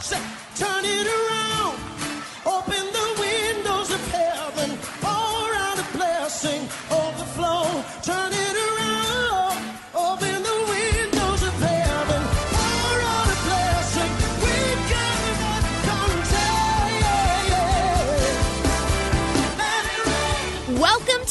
Turn it around.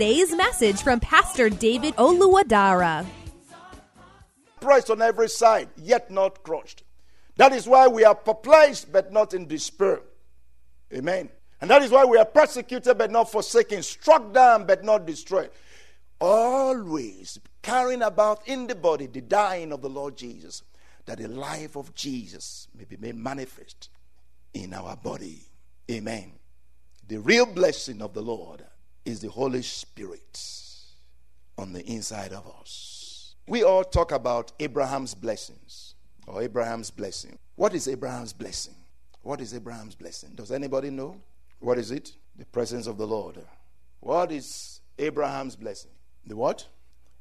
message from Pastor David Oluwadara. pressed on every side, yet not crushed. That is why we are perplexed, but not in despair. Amen. And that is why we are persecuted, but not forsaken, struck down, but not destroyed. Always carrying about in the body the dying of the Lord Jesus, that the life of Jesus may be made manifest in our body. Amen. The real blessing of the Lord is the Holy Spirit on the inside of us. We all talk about Abraham's blessings or Abraham's blessing. What is Abraham's blessing? What is Abraham's blessing? Does anybody know? What is it? The presence of the Lord. What is Abraham's blessing? The what?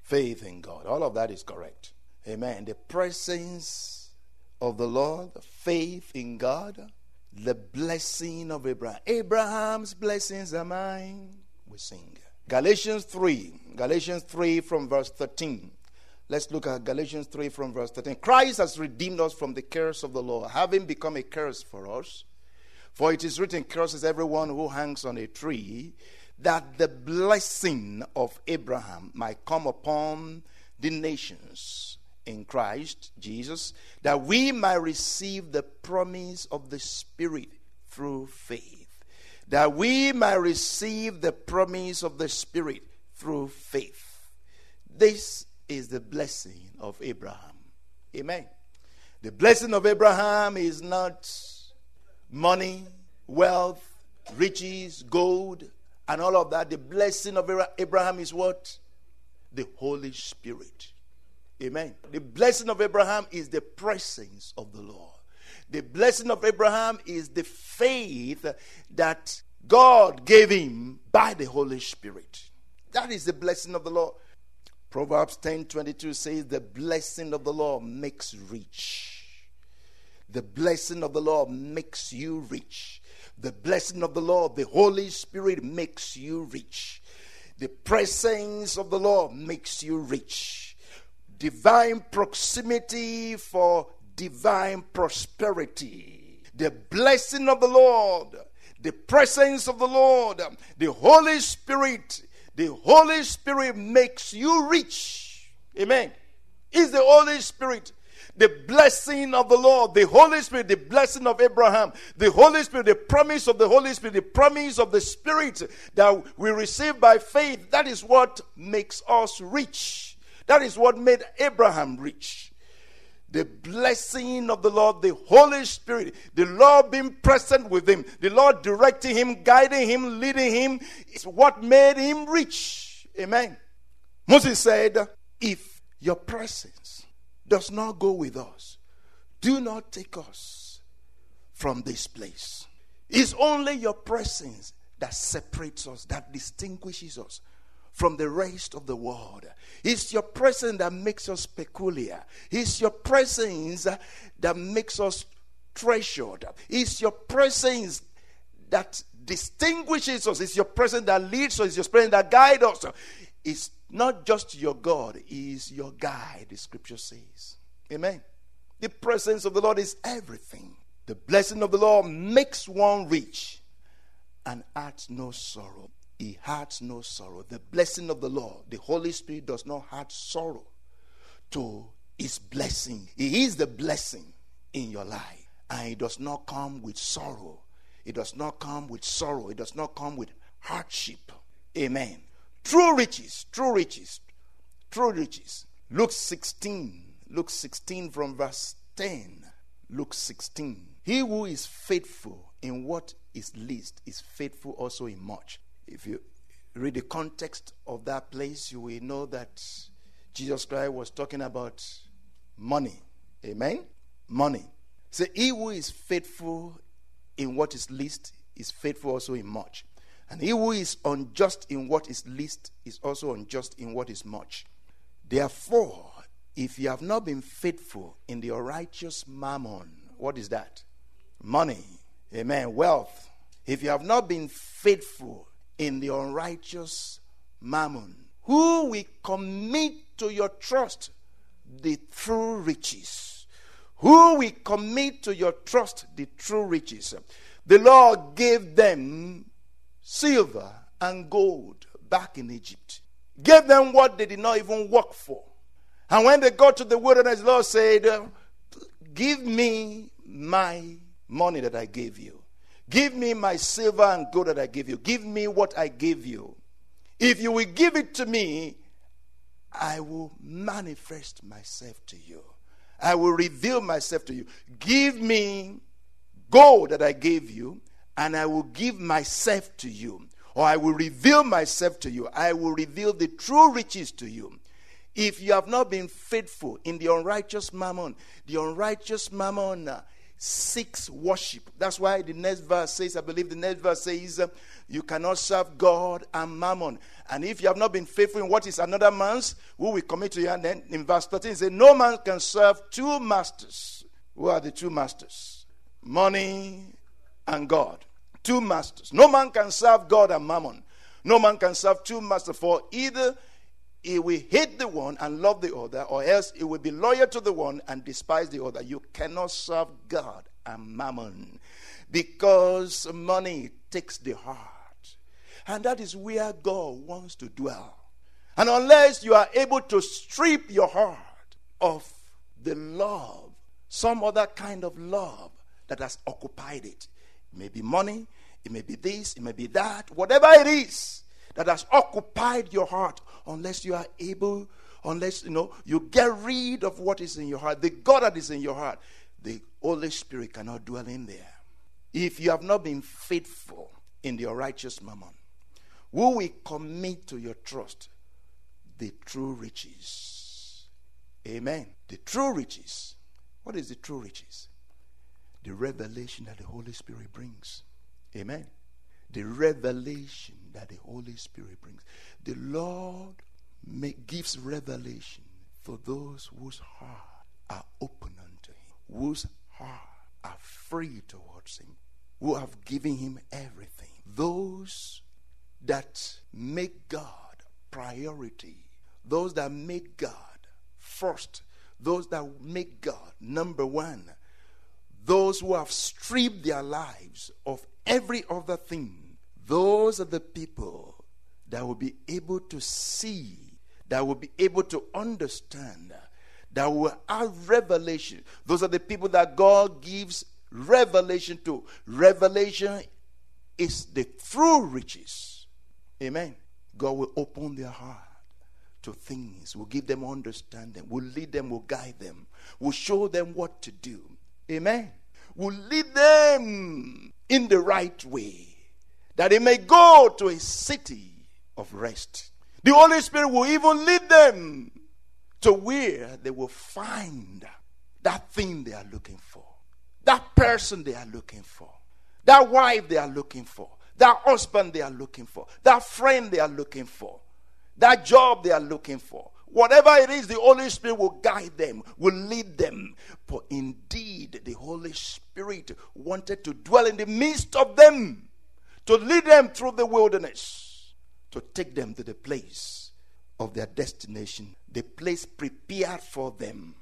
Faith in God. All of that is correct. Amen. The presence of the Lord, the faith in God, the blessing of Abraham. Abraham's blessings are mine. We sing. Galatians 3. Galatians 3 from verse 13. Let's look at Galatians 3 from verse 13. Christ has redeemed us from the curse of the law, having become a curse for us. For it is written, Curses everyone who hangs on a tree, that the blessing of Abraham might come upon the nations in Christ Jesus, that we might receive the promise of the Spirit through faith. That we might receive the promise of the Spirit through faith. This is the blessing of Abraham. Amen. The blessing of Abraham is not money, wealth, riches, gold, and all of that. The blessing of Abraham is what? The Holy Spirit. Amen. The blessing of Abraham is the presence of the Lord. The blessing of Abraham is the faith that God gave him by the Holy Spirit. That is the blessing of the Lord. Proverbs 10 22 says, The blessing of the Lord makes rich. The blessing of the Lord makes you rich. The blessing of the Lord, the Holy Spirit makes you rich. The presence of the Lord makes you rich. Divine proximity for divine prosperity. The blessing of the Lord, the presence of the Lord, the Holy Spirit the Holy Spirit makes you rich. Amen. Is the Holy Spirit the blessing of the Lord, the Holy Spirit, the blessing of Abraham, the Holy Spirit, the promise of the Holy Spirit, the promise of the Spirit that we receive by faith. That is what makes us rich. That is what made Abraham rich. The blessing of the Lord, the Holy Spirit, the Lord being present with him, the Lord directing him, guiding him, leading him, is what made him rich. Amen. Moses said, If your presence does not go with us, do not take us from this place. It's only your presence that separates us, that distinguishes us from the rest of the world. It's your presence that makes us peculiar. It's your presence that makes us treasured. It's your presence that distinguishes us. It's your presence that leads us. It's your presence that guides us. It's not just your God, is your guide, the scripture says. Amen. The presence of the Lord is everything. The blessing of the Lord makes one rich and adds no sorrow. He adds no sorrow. The blessing of the Lord, the Holy Spirit, does not add sorrow to his blessing. He is the blessing in your life. And it does not come with sorrow. It does not come with sorrow. It does not come with hardship. Amen. True riches, true riches, true riches. Luke 16, Luke 16 from verse 10. Luke 16. He who is faithful in what is least is faithful also in much. If you read the context of that place, you will know that Jesus Christ was talking about money. Amen? Money. So he who is faithful in what is least is faithful also in much. And he who is unjust in what is least is also unjust in what is much. Therefore, if you have not been faithful in the righteous mammon, what is that? Money. Amen. Wealth. If you have not been faithful in the unrighteous mammon, who will commit to your trust the true riches? Who will commit to your trust the true riches? The Lord gave them silver and gold back in Egypt. Gave them what they did not even work for. And when they got to the wilderness, the Lord said, Give me my money that I gave you. Give me my silver and gold that I gave you. Give me what I gave you. If you will give it to me, I will manifest myself to you. I will reveal myself to you. Give me gold that I gave you, and I will give myself to you. Or I will reveal myself to you. I will reveal the true riches to you. If you have not been faithful in the unrighteous mammon, the unrighteous mammon uh, seeks worship. That's why the next verse says, I believe the next verse says, you cannot serve God and mammon. And if you have not been faithful in what is another man's, who will commit to you? And then in verse 13, it says, No man can serve two masters. Who are the two masters? Money and God. Two masters. No man can serve God and mammon. No man can serve two masters, for either he will hate the one and love the other, or else he will be loyal to the one and despise the other. You cannot serve God and mammon because money takes the heart. And that is where God wants to dwell. And unless you are able to strip your heart of the love, some other kind of love that has occupied it, it may be money, it may be this, it may be that, whatever it is that has occupied your heart, unless you are able, unless you know, you get rid of what is in your heart, the God that is in your heart, the Holy Spirit cannot dwell in there. If you have not been faithful in your righteous mammon, who will commit to your trust the true riches? Amen. The true riches. What is the true riches? The revelation that the Holy Spirit brings. Amen. The revelation that the Holy Spirit brings. The Lord make, gives revelation for those whose heart are open unto Him, whose heart are free towards Him, who have given Him everything. Those that make God priority, those that make God first, those that make God number one, those who have stripped their lives of every other thing, those are the people that will be able to see, that will be able to understand, that will have revelation. Those are the people that God gives revelation to. Revelation is the true riches. Amen. God will open their heart to things, will give them understanding, will lead them, will guide them, will show them what to do. Amen. Will lead them in the right way that they may go to a city of rest. The Holy Spirit will even lead them to where they will find that thing they are looking for, that person they are looking for, that wife they are looking for, that husband they are looking for, that friend they are looking for, that job they are looking for. Whatever it is, the Holy Spirit will guide them, will lead them. For indeed, the Holy Spirit wanted to dwell in the midst of them to lead them through the wilderness, to take them to the place of their destination, the place prepared for them.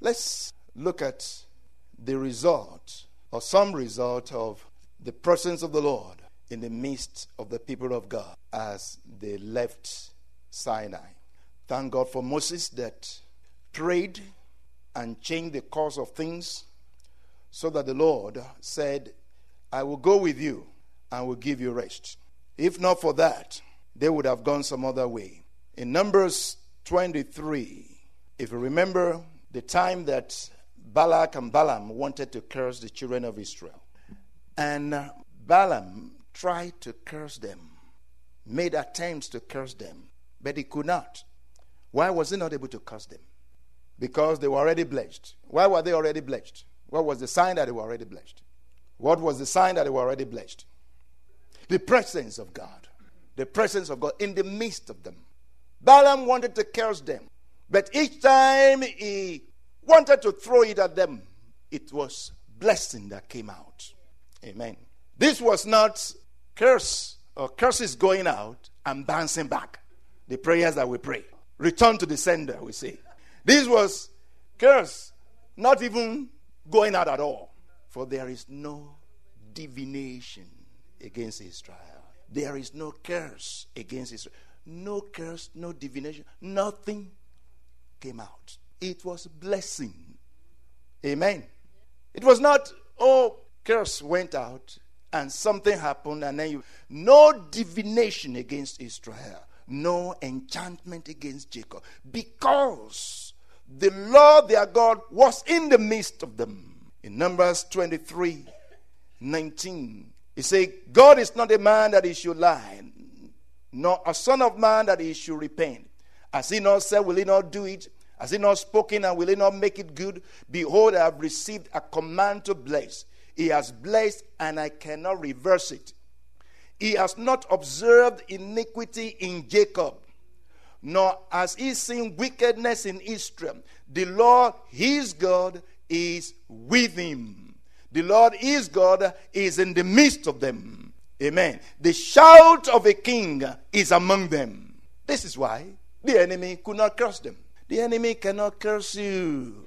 Let's look at the result or some result of the presence of the Lord in the midst of the people of God as they left Sinai. Thank God for Moses that prayed and changed the course of things so that the Lord said, I will go with you and will give you rest. If not for that, they would have gone some other way. In Numbers 23, if you remember the time that Balak and Balaam wanted to curse the children of Israel, and uh, Balaam tried to curse them, made attempts to curse them, but he could not. Why was he not able to curse them? Because they were already blessed. Why were they already blessed? What was the sign that they were already blessed? What was the sign that they were already blessed? The presence of God. The presence of God in the midst of them. Balaam wanted to curse them, but each time he wanted to throw it at them, it was blessing that came out. Amen. This was not curse or curses going out and bouncing back. The prayers that we pray. Return to the sender, we say. This was curse, not even going out at all. For there is no divination against Israel. There is no curse against Israel. No curse, no divination. Nothing came out. It was blessing. Amen. It was not, oh, curse went out and something happened and then you. No divination against Israel. No enchantment against Jacob. Because the Lord their God was in the midst of them. In Numbers 23 19, he said, God is not a man that he should lie, nor a son of man that he should repent. Has he not said, will he not do it? Has he not spoken and will he not make it good? Behold, I have received a command to bless. He has blessed and I cannot reverse it. He has not observed iniquity in Jacob, nor has he seen wickedness in Israel. The Lord, his God, is with him. The Lord is God, is in the midst of them. Amen. The shout of a king is among them. This is why the enemy could not curse them. The enemy cannot curse you.